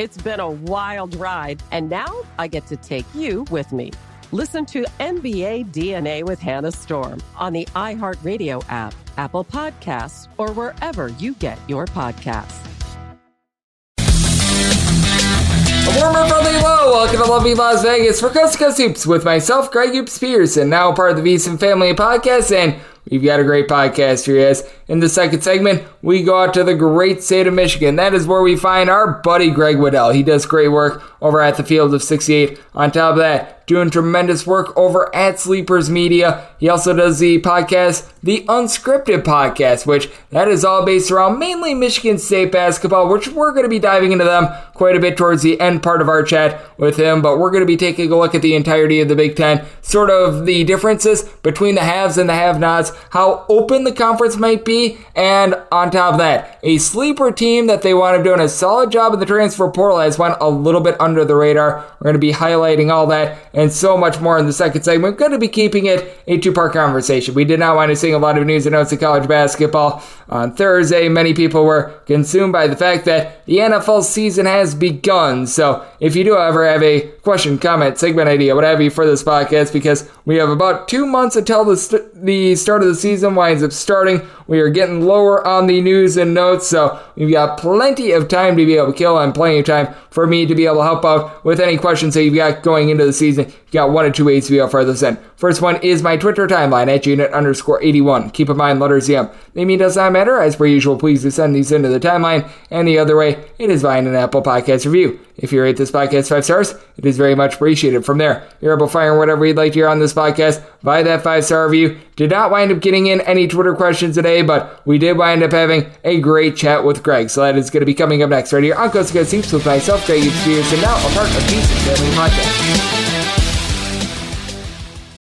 It's been a wild ride, and now I get to take you with me. Listen to NBA DNA with Hannah Storm on the iHeartRadio app, Apple Podcasts, or wherever you get your podcasts. A warmer, friendly hello. Welcome to lovely Las Vegas for Coast to Coast Hoops with myself, Greg Hoops Pearson, now part of the VSiN Family Podcast, and we've got a great podcast for you guys. In the second segment, we go out to the great state of Michigan. That is where we find our buddy Greg Waddell. He does great work over at the Field of 68. On top of that, doing tremendous work over at Sleepers Media. He also does the podcast, the Unscripted Podcast, which that is all based around mainly Michigan State basketball, which we're going to be diving into them quite a bit towards the end part of our chat with him. But we're going to be taking a look at the entirety of the Big Ten, sort of the differences between the haves and the have-nots, how open the conference might be and on top of that, a sleeper team that they wound up doing a solid job in the transfer portal has went a little bit under the radar. We're going to be highlighting all that and so much more in the second segment. We're going to be keeping it a two part conversation. We did not want to sing a lot of news and notes of college basketball on Thursday. Many people were consumed by the fact that the NFL season has begun. So if you do ever have a question, comment, segment idea, whatever you for this podcast, because we have about two months until the, st- the start of the season winds up starting. We are getting lower on the news and notes, so we've got plenty of time to be able to kill and plenty of time for me to be able to help out with any questions that you've got going into the season. You got one or two ways to be able to further this. First one is my Twitter timeline at unit underscore 81. Keep in mind, letters M. They mean does not matter. As per usual, please do send these into the timeline. And the other way, it is via an Apple Podcast review. If you rate this podcast five stars, it is very much appreciated. From there, you're able to fire whatever you'd like to hear on this podcast via that five star review. Did not wind up getting in any Twitter questions today, but we did wind up having a great chat with Greg. So that is going to be coming up next right here on Coast to Coast with myself, Greg Spears, and now a part of Peace Family Podcast.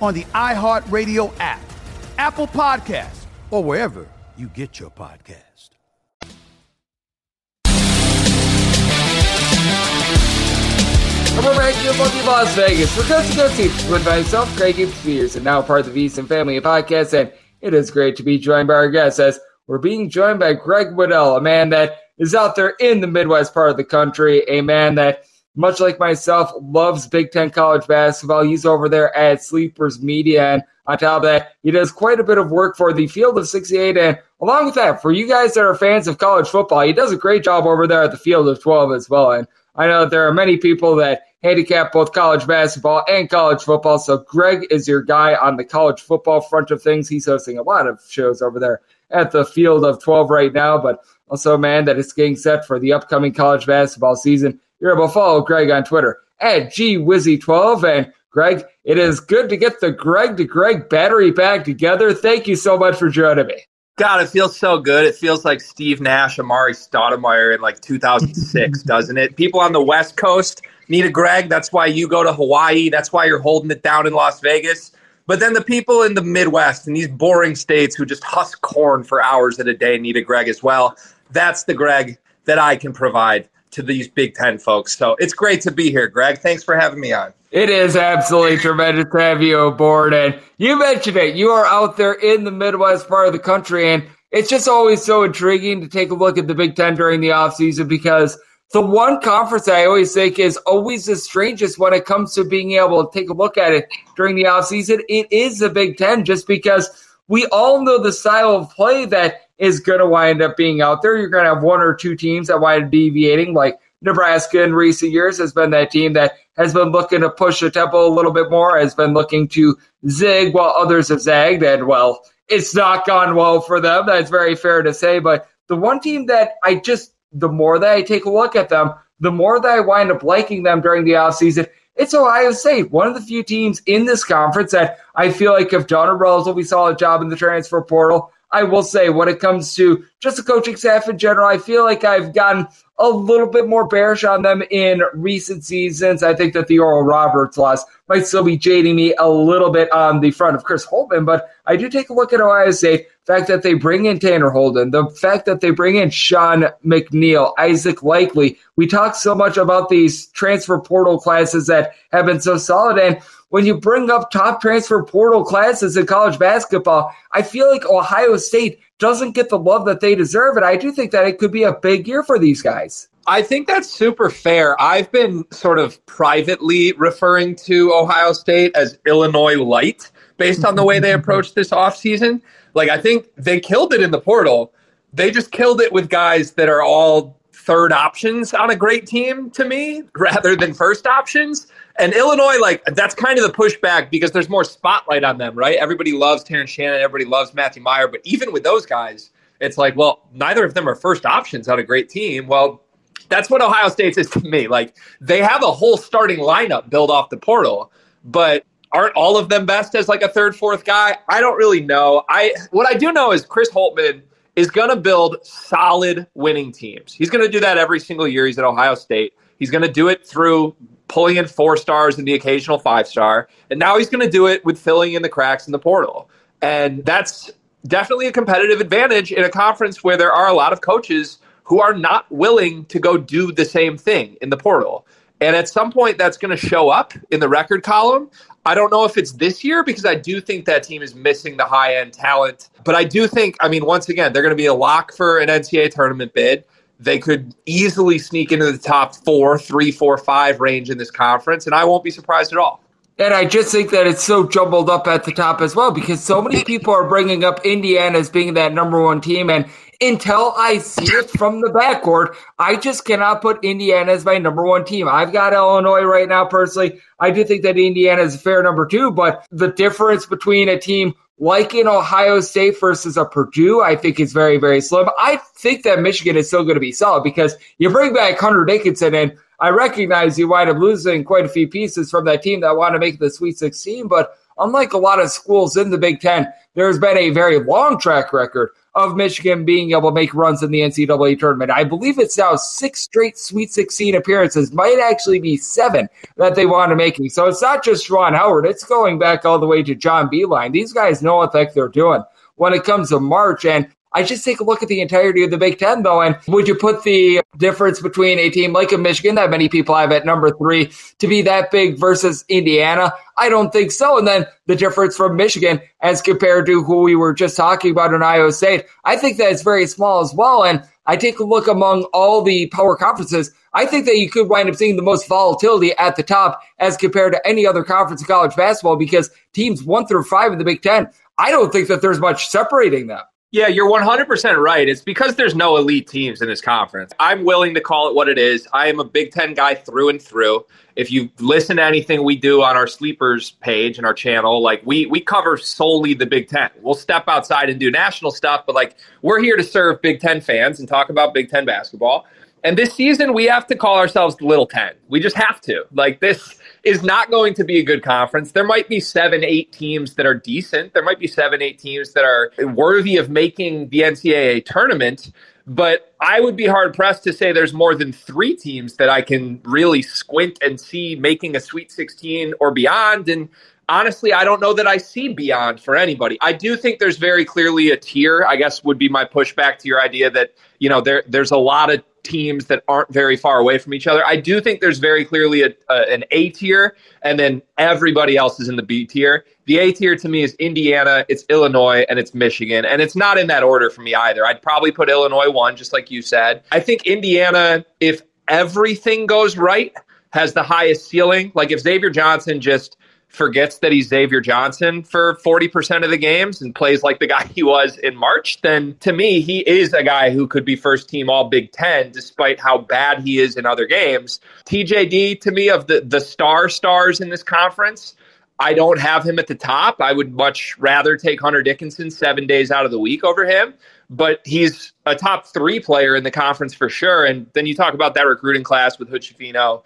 on the iHeartRadio app, Apple Podcasts, or wherever you get your podcast. We're back here in Las Vegas for Coast to Coast Hoops with myself, Craig Spears, and now part of the VSiN Family Podcast. And it is great to be joined by our guests as we're being joined by Greg Waddell, a man that is out there in the Midwest part of the country, a man that much like myself, loves Big Ten college basketball. He's over there at Sleepers Media. And on top of that, he does quite a bit of work for the Field of 68. And along with that, for you guys that are fans of college football, he does a great job over there at the Field of 12 as well. And I know that there are many people that handicap both college basketball and college football. So Greg is your guy on the college football front of things. He's hosting a lot of shows over there at the Field of 12 right now, but also a man that is getting set for the upcoming college basketball season. You're able to follow Greg on Twitter at GWizzy12. And Greg, it is good to get the Greg to Greg battery back together. Thank you so much for joining me. God, it feels so good. It feels like Steve Nash, Amar'e Stoudemire in like 2006, doesn't it? People on the West Coast need a Greg. That's why you go to Hawaii. That's why you're holding it down in Las Vegas. But then the people in the Midwest and these boring states who just husk corn for hours at a day need a Greg as well. That's the Greg that I can provide to these Big Ten folks. So it's great to be here, Greg. Thanks for having me on. It is absolutely tremendous to have you aboard. And you mentioned it. You are out there in the Midwest part of the country. And it's just always so intriguing to take a look at the Big Ten during the offseason because the one conference I always think is always the strangest when it comes to being able to take a look at it during the offseason. It is the Big Ten just because we all know the style of play that is going to wind up being out there. You're going to have one or two teams that wind up deviating, like Nebraska in recent years has been that team that has been looking to push the tempo a little bit more, has been looking to zig while others have zagged. And well, it's not gone well for them. That's very fair to say. But the one team that I just, the more that I take a look at them, the more that I wind up liking them during the offseason, it's Ohio State, one of the few teams in this conference that I feel like if have done a relatively solid job in the transfer portal. I will say, when it comes to just the coaching staff in general, I feel like I've gotten a little bit more bearish on them in recent seasons. I think that the Oral Roberts loss might still be jading me a little bit on the front of Chris Holtmann, but I do take a look at Ohio State. The fact that they bring in Tanner Holden, the fact that they bring in Sean McNeil, Isaac Likekele. We talk so much about these transfer portal classes that have been so solid. And when you bring up top transfer portal classes in college basketball, I feel like Ohio State doesn't get the love that they deserve. And I do think that it could be a big year for these guys. I think that's super fair. I've been sort of privately referring to Ohio State as Illinois light based on the way they approached this offseason. Like, I think they killed it in the portal. They just killed it with guys that are all third options on a great team to me rather than first options. And Illinois, like, that's kind of the pushback because there's more spotlight on them, right? Everybody loves Terrence Shannon, everybody loves Matthew Mayer, But even with those guys, it's like, well, neither of them are first options on a great team. Well, that's what Ohio State is to me. Like, they have a whole starting lineup built off the portal, but aren't all of them best as like a third, fourth guy? I don't really know. I what I do know is Chris Holtmann is going to build solid winning teams. He's going to do that every single year he's at Ohio State. He's going to do it through pulling in four stars and the occasional five star. And now he's going to do it with filling in the cracks in the portal. And that's definitely a competitive advantage in a conference where there are a lot of coaches who are not willing to go do the same thing in the portal. And at some point, that's going to show up in the record column. I don't know if it's this year because I do think that team is missing the high end talent. But I do think, I mean, once again, they're going to be a lock for an NCAA tournament bid. They could easily sneak into the top four, three, four, five range in this conference, and I won't be surprised at all. And I just think that it's so jumbled up at the top as well because so many people are bringing up Indiana as being that number one team. And until I see it from the backcourt, I just cannot put Indiana as my number one team. I've got Illinois right now personally. I do think that Indiana is a fair number two, but the difference between a team like in Ohio State versus a Purdue, I think is very, very slim. I think that Michigan is still going to be solid because you bring back Hunter Dickinson, and I recognize you wind up losing quite a few pieces from that team that want to make the Sweet 16. But unlike a lot of schools in the Big Ten, there's been a very long track record of Michigan being able to make runs in the NCAA tournament. I believe it's now six straight Sweet 16 appearances, might actually be seven that they want to make. So it's not just Juwan Howard, it's going back all the way to John Beilein. These guys know what the heck they're doing when it comes to March. And I just take a look at the entirety of the Big Ten, though, and would you put the difference between a team like a Michigan that many people have at number three to be that big versus Indiana? I don't think so. And then the difference from Michigan as compared to who we were just talking about in Ohio State, I think that it's very small as well. And I take a look among all the power conferences. I think that you could wind up seeing the most volatility at the top as compared to any other conference in college basketball because teams one through five in the Big Ten, I don't think that there's much separating them. Yeah, you're 100% right. It's because there's no elite teams in this conference. I'm willing to call it what it is. I am a Big Ten guy through and through. If you listen to anything we do on our sleepers page and our channel, like we we cover solely the Big Ten. We'll step outside and do national stuff, but like we're here to serve Big Ten fans and talk about Big Ten basketball. And this season, we have to call ourselves the Little Ten. We just have to. Like this is not going to be a good conference. There might be seven, eight teams that are decent. There might be seven, eight teams that are worthy of making the NCAA tournament. But I would be hard pressed to say there's more than three teams that I can really squint and see making a Sweet 16 or beyond. And honestly, I don't know that I see beyond for anybody. I do think there's very clearly a tier. I guess would be my pushback to your idea that you know there there's a lot of teams that aren't very far away from each other. I do think there's very clearly a, a, an A tier, and then everybody else is in the B tier. The A tier to me is Indiana, it's Illinois, and it's Michigan. And it's not in that order for me either. I'd probably put Illinois one, just like you said. I think Indiana, if everything goes right, has the highest ceiling. Like if Xavier Johnson just forgets that he's Xavier Johnson for 40% of the games and plays like the guy he was in March, then to me, he is a guy who could be first team all Big Ten, despite how bad he is in other games. TJD, to me, of the, the star stars in this conference, I don't have him at the top. I would much rather take Hunter Dickinson seven days out of the week over him. But he's a top three player in the conference for sure. And then you talk about that recruiting class with Hood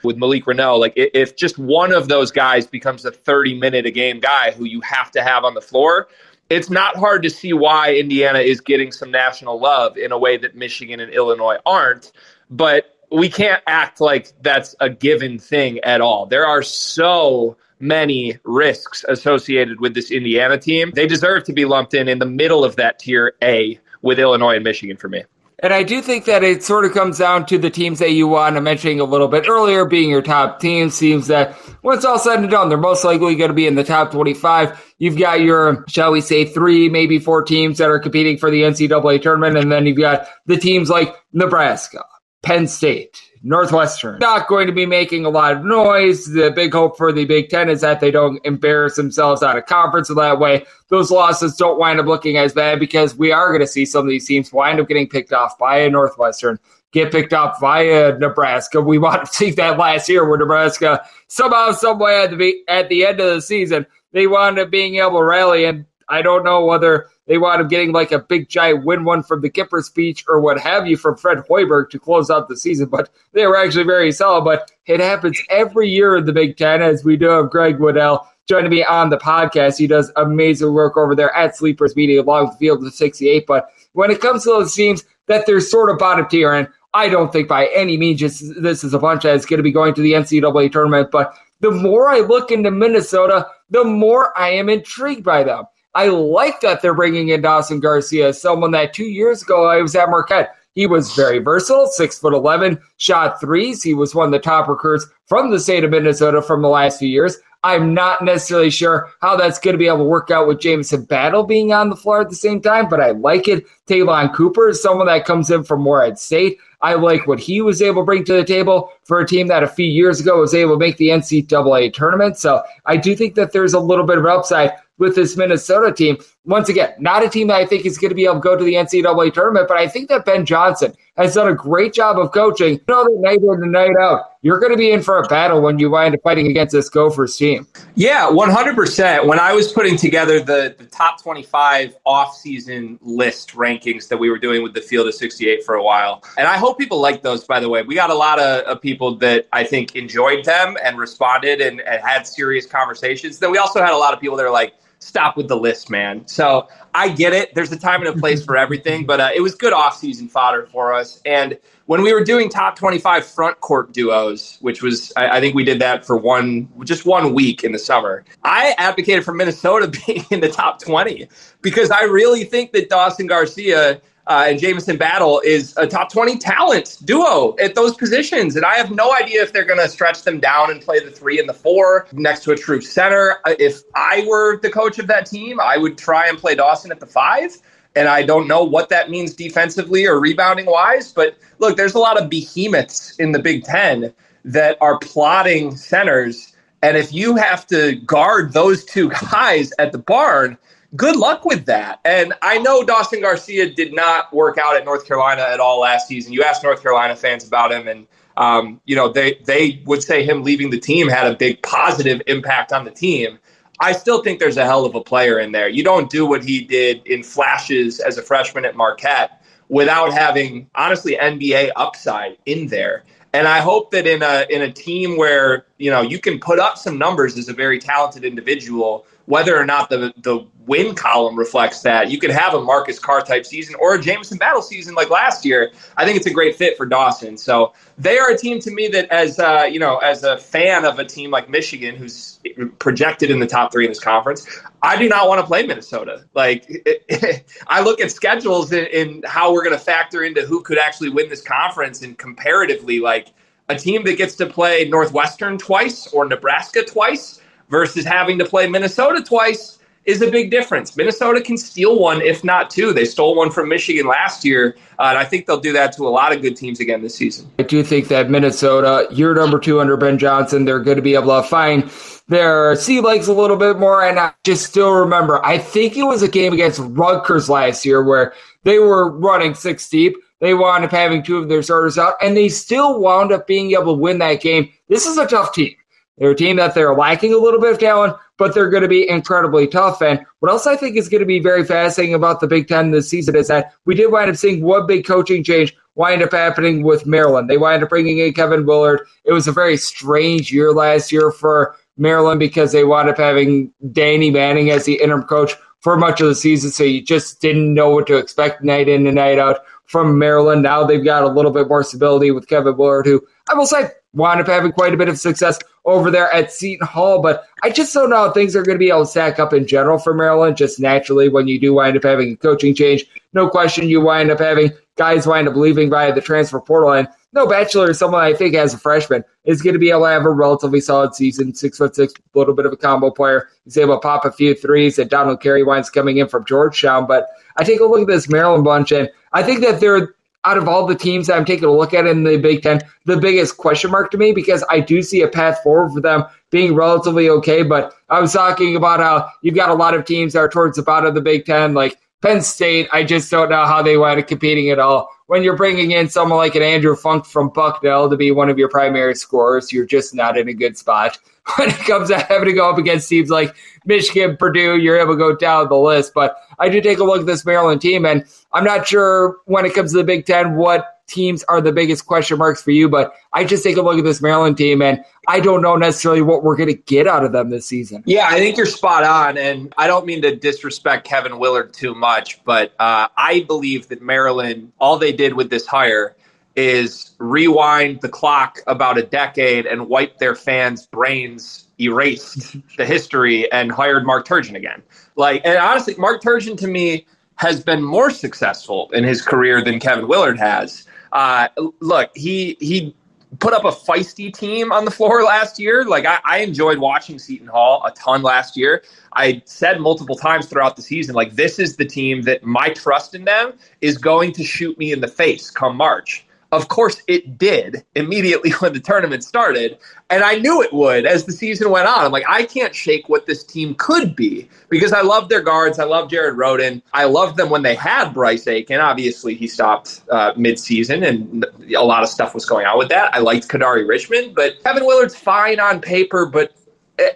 with Malik Reneau. Like if just one of those guys becomes a 30 minute a game guy who you have to have on the floor, it's not hard to see why Indiana is getting some national love in a way that Michigan and Illinois aren't. But we can't act like that's a given thing at all. There are so many risks associated with this Indiana team. They deserve to be lumped in in the middle of that tier A with Illinois and Michigan for me. And I do think that it sort of comes down to the teams that you want. I'm mentioning a little bit earlier being your top teams. Seems that when it's all said and done, they're most likely going to be in the top 25. You've got your, shall we say, three, maybe four teams that are competing for the NCAA tournament. And then you've got the teams like Nebraska, Penn State, Northwestern not going to be making a lot of noise. The big hope for the Big Ten is that they don't embarrass themselves out of conference. So that way, those losses don't wind up looking as bad because we are going to see some of these teams wind up getting picked off by a Northwestern, get picked up via Nebraska. We want to see that last year where Nebraska somehow, someway at the at the end of the season, they wound up being able to rally. And I don't know whether they wound up getting like a big giant win one from the Gipper speech or what have you from Fred Hoiberg to close out the season, but they were actually very solid. But it happens every year in the Big Ten, as we do have Greg Waddell joining me on the podcast. He does amazing work over there at Sleepers Media along the field of 68. But when it comes to those teams that they're sort of bottom tier, and I don't think by any means this is a bunch that's going to be going to the NCAA tournament, but the more I look into Minnesota, the more I am intrigued by them. I like that they're bringing in Dawson Garcia, someone that two years ago I was at Marquette. He was very versatile, six foot eleven, shot threes. He was one of the top recruits from the state of Minnesota from the last few years. I'm not necessarily sure how that's going to be able to work out with Jamison Battle being on the floor at the same time, but I like it. Ta'Lon Cooper is someone that comes in from Morehead State. I like what he was able to bring to the table for a team that a few years ago was able to make the NCAA tournament. So I do think that there's a little bit of upside with this Minnesota team. Once again, not a team that I think is going to be able to go to the NCAA tournament, but I think that Ben Johnson has done a great job of coaching. You know, the night in and the night out, you're going to be in for a battle when you wind up fighting against this Gophers team. Yeah, 100%. When I was putting together the, the top 25 off-season list rankings that we were doing with the Field of 68 for a while, and I hope people like those, by the way. We got a lot of, of people that I think enjoyed them and responded and, and had serious conversations. Then we also had a lot of people that are like, stop with the list, man. So I get it. There's a time and a place for everything, but uh, it was good off-season fodder for us. And when we were doing top 25 front court duos, which was I, I, think we did that for one just one week in the summer. I advocated for Minnesota being in the top 20 because I really think that Dawson Garcia uh, and Jamison Battle is a top 20 talent duo at those positions. And I have no idea if they're going to stretch them down and play the three and the four next to a true center. Uh, if I were the coach of that team, I would try and play Dawson at the five. And I don't know what that means defensively or rebounding wise. But look, there's a lot of behemoths in the Big Ten that are plotting centers. And if you have to guard those two guys at the barn, good luck with that. And I know Dawson Garcia did not work out at North Carolina at all last season. You asked North Carolina fans about him, and um, you know they they would say him leaving the team had a big positive impact on the team. I still think there's a hell of a player in there. You don't do what he did in flashes as a freshman at Marquette without having honestly NBA upside in there. And I hope that in a in a team where you know you can put up some numbers as a very talented individual, whether or not the the win column reflects that. You could have a Marcus Carr type season or a Jamison Battle season like last year. I think it's a great fit for Dawson. So they are a team to me that, as uh, you know, as a fan of a team like Michigan, who's projected in the top three in this conference, I do not want to play Minnesota. Like I look at schedules and, how we're going to factor into who could actually win this conference, and comparatively, like a team that gets to play Northwestern twice or Nebraska twice versus having to play Minnesota twice is a big difference. Minnesota can steal one, if not two. They stole one from Michigan last year, uh, and I think they'll do that to a lot of good teams again this season. I do think that Minnesota, year number two under Ben Johnson, they're going to be able to find their sea legs a little bit more. And I just still remember, I think it was a game against Rutgers last year where they were running six deep. They wound up having two of their starters out, and they still wound up being able to win that game. This is a tough team. They're a team that they're lacking a little bit of talent, but they're going to be incredibly tough. And what else I think is going to be very fascinating about the Big Ten this season is that we did wind up seeing one big coaching change wind up happening with Maryland. They wind up bringing in Kevin Willard. It was a very strange year last year for Maryland because they wound up having Danny Manning as the interim coach for much of the season. So you just didn't know what to expect night in and night out from Maryland. Now they've got a little bit more stability with Kevin Willard, who I will say wound up having quite a bit of success over there at Seton Hall. But I just don't know how things are going to be able to stack up in general for Maryland, just naturally when you do wind up having a coaching change. No question, you wind up having guys wind up leaving via the transfer portal. And Noah Batchelor is someone I think as a freshman is going to be able to have a relatively solid season. Six foot six, a little bit of a combo player. He's able to pop a few threes. And Donald Carey winds coming in from Georgetown. But I take a look at this Maryland bunch, and I think that they're out of all the teams that I'm taking a look at in the Big Ten, the biggest question mark to me because I do see a path forward for them being relatively okay. But I was talking about how you've got a lot of teams that are towards the bottom of the Big Ten, like Penn State. I just don't know how they wind up competing at all. When you're bringing in someone like an Andrew Funk from Bucknell to be one of your primary scorers, you're just not in a good spot. When it comes to having to go up against teams like Michigan, Purdue, you're able to go down the list. But I do take a look at this Maryland team, and I'm not sure when it comes to the Big Ten what teams are the biggest question marks for you, but I just take a look at this Maryland team and I don't know necessarily what we're going to get out of them this season. Yeah, I think you're spot on. And I don't mean to disrespect Kevin Willard too much, but uh, I believe that Maryland, all they did with this hire is rewind the clock about a decade and wipe their fans' brains, erased the history, and hired Mark Turgeon again. Like, and honestly, Mark Turgeon to me has been more successful in his career than Kevin Willard has. Uh, look, he he put up a feisty team on the floor last year. Like I, I, enjoyed watching Seton Hall a ton last year. I said multiple times throughout the season, like this is the team that my trust in them is going to shoot me in the face come March. Of course, it did immediately when the tournament started. And I knew it would as the season went on. I'm like, I can't shake what this team could be because I love their guards. I love Jared Rhoden. I loved them when they had Bryce Aiken. Obviously, he stopped uh, midseason and a lot of stuff was going on with that. I liked Kadary Richmond, but Kevin Willard's fine on paper, but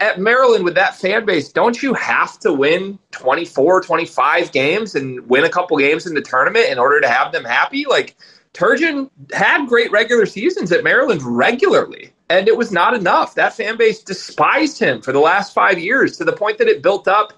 at Maryland with that fan base, don't you have to win 24, 25 games and win a couple games in the tournament in order to have them happy? Like, Turgeon had great regular seasons at Maryland regularly, and it was not enough. That fan base despised him for the last five years to the point that it built up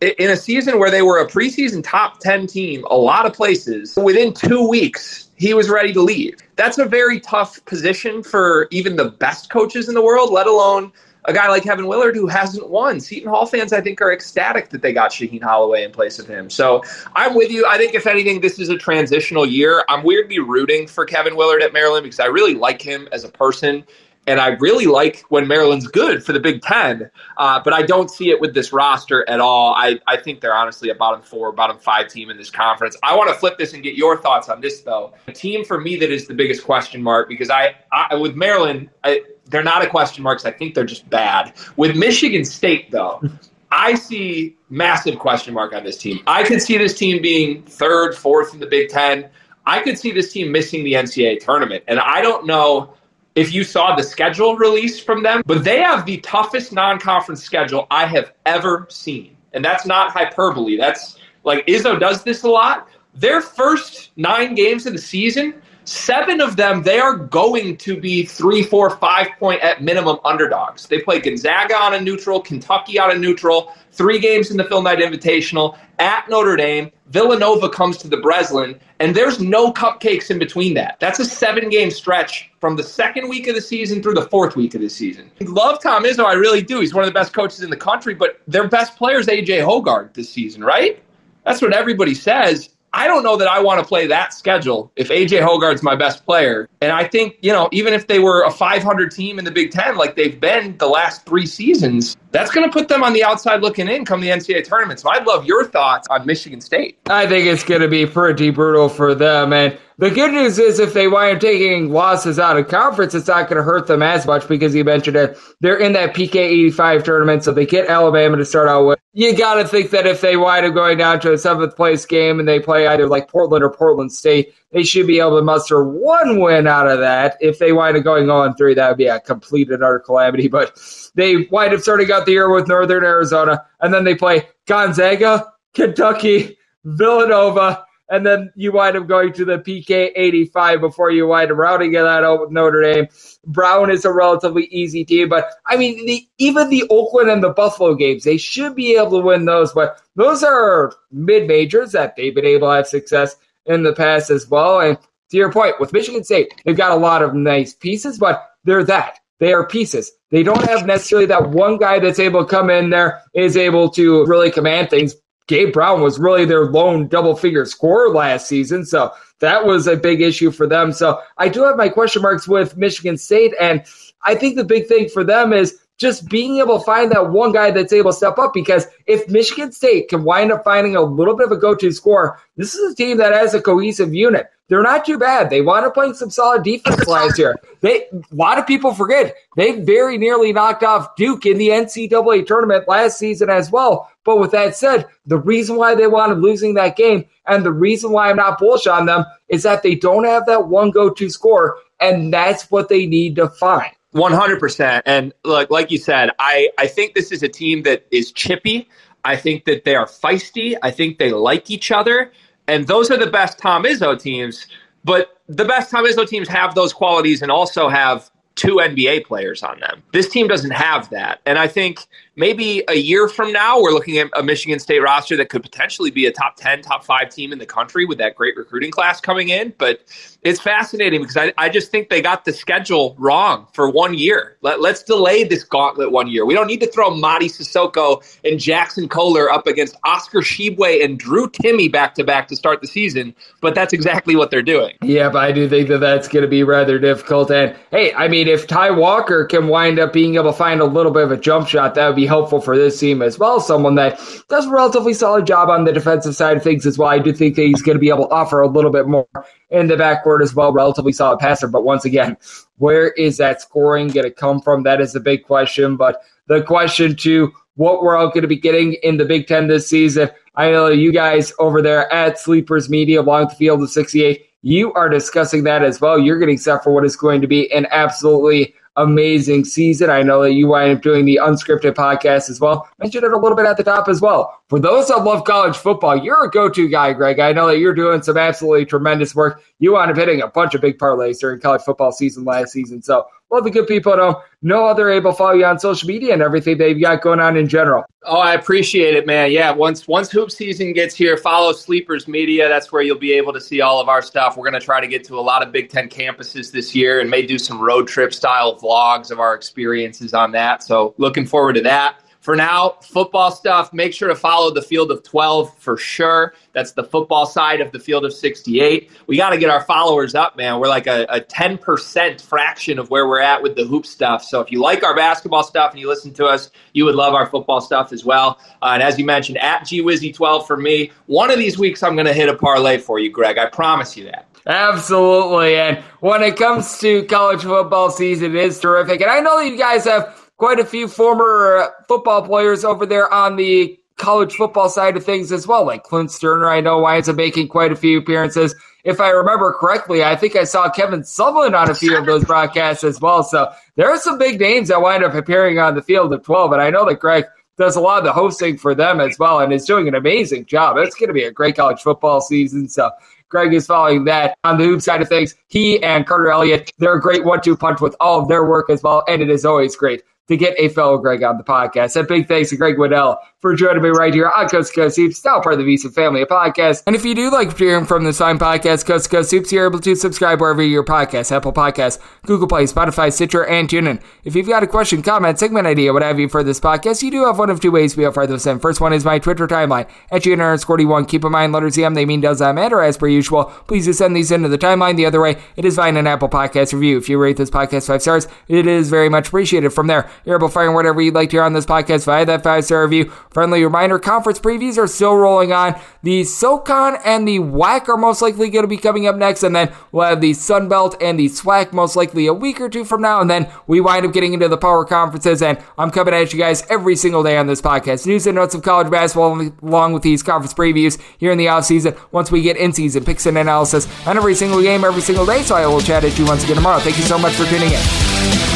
in a season where they were a preseason top 10 team, a lot of places. Within two weeks, he was ready to leave. That's a very tough position for even the best coaches in the world, let alone a guy like Kevin Willard who hasn't won. Seton Hall fans, I think, are ecstatic that they got Shaheen Holloway in place of him. So I'm with you. I think, if anything, this is a transitional year. I'm weirdly rooting for Kevin Willard at Maryland because I really like him as a person. And I really like when Maryland's good for the Big Ten, uh, but I don't see it with this roster at all. I, I think they're honestly a bottom four, bottom five team in this conference. I want to flip this and get your thoughts on this, though. A team for me that is the biggest question mark because I, I with Maryland, I, they're not a question mark. I think they're just bad. With Michigan State, though, I see massive question mark on this team. I could see this team being third, fourth in the Big Ten. I could see this team missing the NCAA tournament. And I don't know if you saw the schedule release from them, but they have the toughest non conference schedule I have ever seen. And that's not hyperbole. That's like Izzo does this a lot. Their first nine games of the season, Seven of them, they are going to be three, four, five point at minimum underdogs. They play Gonzaga on a neutral, Kentucky on a neutral, three games in the Phil Knight Invitational, at Notre Dame. Villanova comes to the Breslin, and there's no cupcakes in between that. That's a seven game stretch from the second week of the season through the fourth week of the season. Love Tom Izzo, I really do. He's one of the best coaches in the country, but their best player is AJ Hoggard this season, right? That's what everybody says. I don't know that I want to play that schedule if AJ Hoggard's my best player. And I think, you know, even if they were a 500 team in the Big Ten like they've been the last three seasons, that's going to put them on the outside looking in come the NCAA tournament. So I'd love your thoughts on Michigan State. I think it's going to be pretty brutal for them. And the good news is if they wind up taking losses out of conference, it's not going to hurt them as much because you mentioned it. They're in that PK 85 tournament, so they get Alabama to start out with. You got to think that if they wind up going down to a seventh place game and they play either like Portland or Portland State, they should be able to muster one win out of that. If they wind up going oh on 3, that would be a complete and utter calamity. But they wind up starting out the year with Northern Arizona, and then they play Gonzaga, Kentucky, Villanova, and then you wind up going to the PK 85 before you wind up routing it out with Notre Dame. Brown is a relatively easy team, but I mean, the, even the Oakland and the Buffalo games, they should be able to win those, but those are mid majors that they've been able to have success in the past as well. And to your point, with Michigan State, they've got a lot of nice pieces, but they're that. They are pieces. They don't have necessarily that one guy that's able to come in there, is able to really command things. Gabe Brown was really their lone double figure scorer last season. So that was a big issue for them. So I do have my question marks with Michigan State. And I think the big thing for them is just being able to find that one guy that's able to step up because if Michigan State can wind up finding a little bit of a go to score, this is a team that has a cohesive unit. They're not too bad. They wound up playing some solid defense last year. They a lot of people forget they very nearly knocked off Duke in the NCAA tournament last season as well. But with that said, the reason why they wound up losing that game and the reason why I'm not bullish on them is that they don't have that one go-to score, and that's what they need to find. 100%. And look, like you said, I, I think this is a team that is chippy. I think that they are feisty. I think they like each other. And those are the best Tom Izzo teams. But the best Tom Izzo teams have those qualities and also have two NBA players on them. This team doesn't have that. And I think maybe a year from now, we're looking at a Michigan State roster that could potentially be a top 10, top five team in the country with that great recruiting class coming in. But it's fascinating because I, I just think they got the schedule wrong for one year. Let, us delay this gauntlet one year. We don't need to throw Mady Sissoko and Jaxon Kohler up against Oscar Tshiebwe and Drew Timme back to back to start the season. But that's exactly what they're doing. Yeah, but I do think that that's going to be rather difficult. And hey, I mean, if Ty Walker can wind up being able to find a little bit of a jump shot, that would be helpful for this team as well. Someone that does a relatively solid job on the defensive side of things as well. I do think that he's going to be able to offer a little bit more in the backcourt as well. Relatively solid passer. But once again, where is that scoring going to come from? That is the big question. But the question to what we're all going to be getting in the Big Ten this season. I know you guys over there at Sleepers Media along the field of 68, you are discussing that as well. You're getting set for what is going to be an absolutely amazing season. I know that you wind up doing the unscripted podcast as well. Mentioned it a little bit at the top as well. For those that love college football, you're a go-to guy, Greg. I know that you're doing some absolutely tremendous work. You wound up hitting a bunch of big parlays during college football season last season. So love the good people home. No other able follow you on social media and everything they've got going on in general. Oh, I appreciate it, man. Yeah, once once hoop season gets here, follow Sleepers Media. That's where you'll be able to see all of our stuff. We're going to try to get to a lot of Big Ten campuses this year and may do some road trip style vlogs of our experiences on that. So looking forward to that. For now, football stuff, make sure to follow the field of 12 for sure. That's the football side of the field of 68. We got to get our followers up, man. We're like a, a 10% fraction of where we're at with the hoop stuff. So if you like our basketball stuff and you listen to us, you would love our football stuff as well. Uh, and as you mentioned, at GWizzy12 for me. One of these weeks, I'm going to hit a parlay for you, Greg. I promise you that. Absolutely. And when it comes to college football season, it is terrific. And I know that you guys have quite a few former uh, football players over there on the college football side of things as well, like Clint Stoerner. I know winds up making quite a few appearances. If I remember correctly, I think I saw Kevin Sutherland on a few of those broadcasts as well. So there are some big names that wind up appearing on the field of 12. And I know that Greg does a lot of the hosting for them as well and is doing an amazing job. It's going to be a great college football season. So Greg is following that on the hoop side of things. He and Carter Elliott, they're a great one two punch with all of their work as well. And it is always great to get a fellow Greg on the podcast. And big thanks to Greg Waddell for joining me right here on Coast to Coast Hoops, now part of the VSiN family of podcasts. And if you do like hearing from the Sign podcast, Coast to Coast Hoops, you're able to subscribe wherever your podcast, Apple Podcasts, Google Play, Spotify, Stitcher, and TuneIn. If you've got a question, comment, segment idea, what have you for this podcast, you do have one of two ways we offer those in. First one is my Twitter timeline at GN underscore one Keep in mind, letters EM, they mean does not matter as per usual. Please do send these into the timeline. The other way, it is via an Apple Podcast review. If you rate this podcast five stars, it is very much appreciated. From there, you're able to find whatever you'd like to hear on this podcast via that five star review. Friendly reminder conference previews are still rolling on. The SOCON and the WAC are most likely going to be coming up next, and then we'll have the Sun Belt and the SWAC most likely a week or two from now, and then we wind up getting into the power conferences. And I'm coming at you guys every single day on this podcast. News and notes of college basketball along with these conference previews here in the offseason once we get in season picks and analysis on every single game every single day. So I will chat at you once again tomorrow. Thank you so much for tuning in.